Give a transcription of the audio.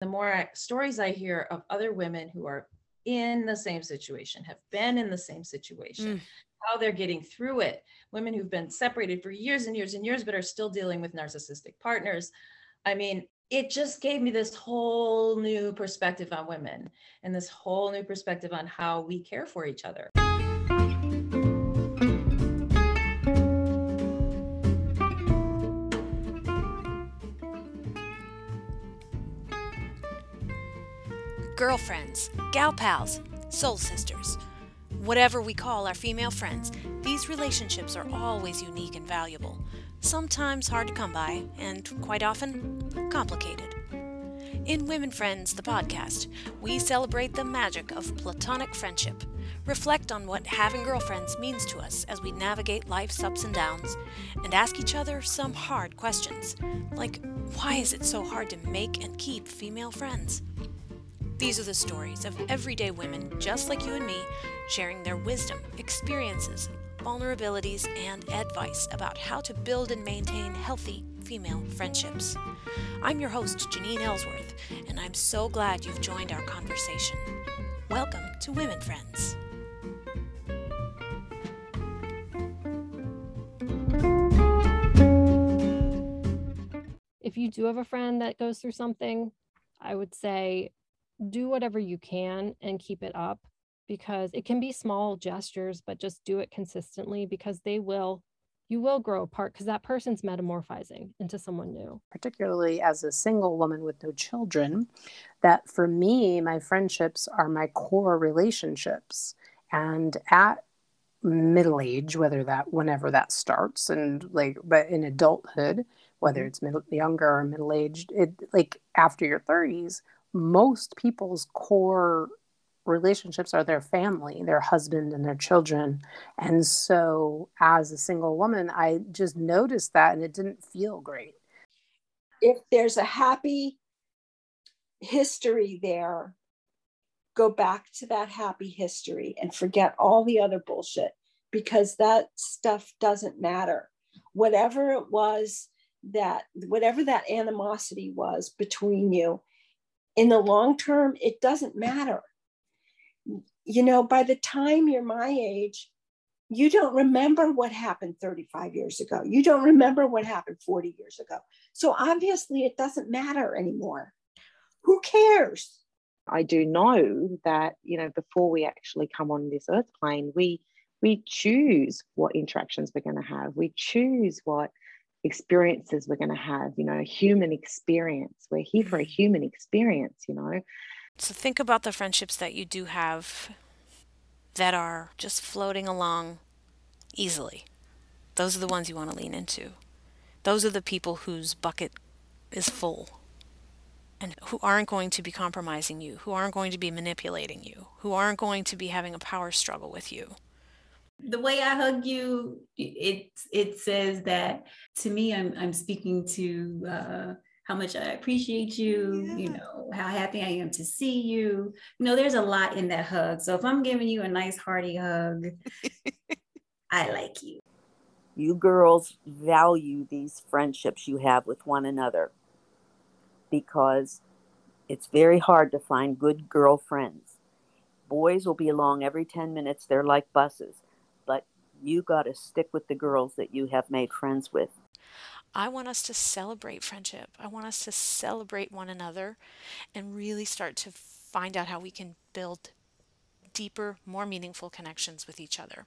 The more stories I hear of other women who are in the same situation, have been in the same situation, mm. how they're getting through it, women who've been separated for years and years and years, but are still dealing with narcissistic partners. I mean, it just gave me this whole new perspective on women and this whole new perspective on how we care for each other. Girlfriends, gal pals, soul sisters. Whatever we call our female friends, these relationships are always unique and valuable, sometimes hard to come by, and quite often complicated. In Women Friends, the podcast, we celebrate the magic of platonic friendship, reflect on what having girlfriends means to us as we navigate life's ups and downs, and ask each other some hard questions, like why is it so hard to make and keep female friends? These are the stories of everyday women just like you and me sharing their wisdom, experiences, vulnerabilities, and advice about how to build and maintain healthy female friendships. I'm your host, Janeen Ellsworth, and I'm so glad you've joined our conversation. Welcome to Women Friends. If you do have a friend that goes through something, I would say do whatever you can and keep it up because it can be small gestures, but just do it consistently because they will, you will grow apart because that person's metamorphizing into someone new. Particularly as a single woman with no children, that for me, my friendships are my core relationships. And at middle age, whether that, whenever that starts, and like, but in adulthood, whether mm-hmm. it's middle, younger or middle aged, it like after your 30s, most people's core relationships are their family, their husband and their children. And so as a single woman, I just noticed that and it didn't feel great. If there's a happy history there, go back to that happy history and forget all the other bullshit because that stuff doesn't matter. Whatever it was that, whatever that animosity was between you, in the long term, it doesn't matter. You know, by the time you're my age, you don't remember what happened 35 years ago. You don't remember what happened 40 years ago. So obviously, it doesn't matter anymore. Who cares? I do know that, you know, before we actually come on this earth plane, we we choose what interactions we're going to have. We choose what experiences we're going to have, you know, human experience. We're here for a mm-hmm. human experience, you know. So think about the friendships that you do have that are just floating along easily. Those are the ones you want to lean into. Those are the people whose bucket is full and who aren't going to be compromising you, who aren't going to be manipulating you, who aren't going to be having a power struggle with you the way I hug you, it it says that to me. I'm I'm speaking to uh, how much I appreciate you. Yeah. You know how happy I am to see you. You know, there's a lot in that hug. So if I'm giving you a nice hearty hug, I like you. You girls value these friendships you have with one another because it's very hard to find good girlfriends. Boys will be along every 10 minutes. They're like buses you got to stick with the girls that you have made friends with. I want us to celebrate friendship. I want us to celebrate one another and really start to find out how we can build deeper, more meaningful connections with each other.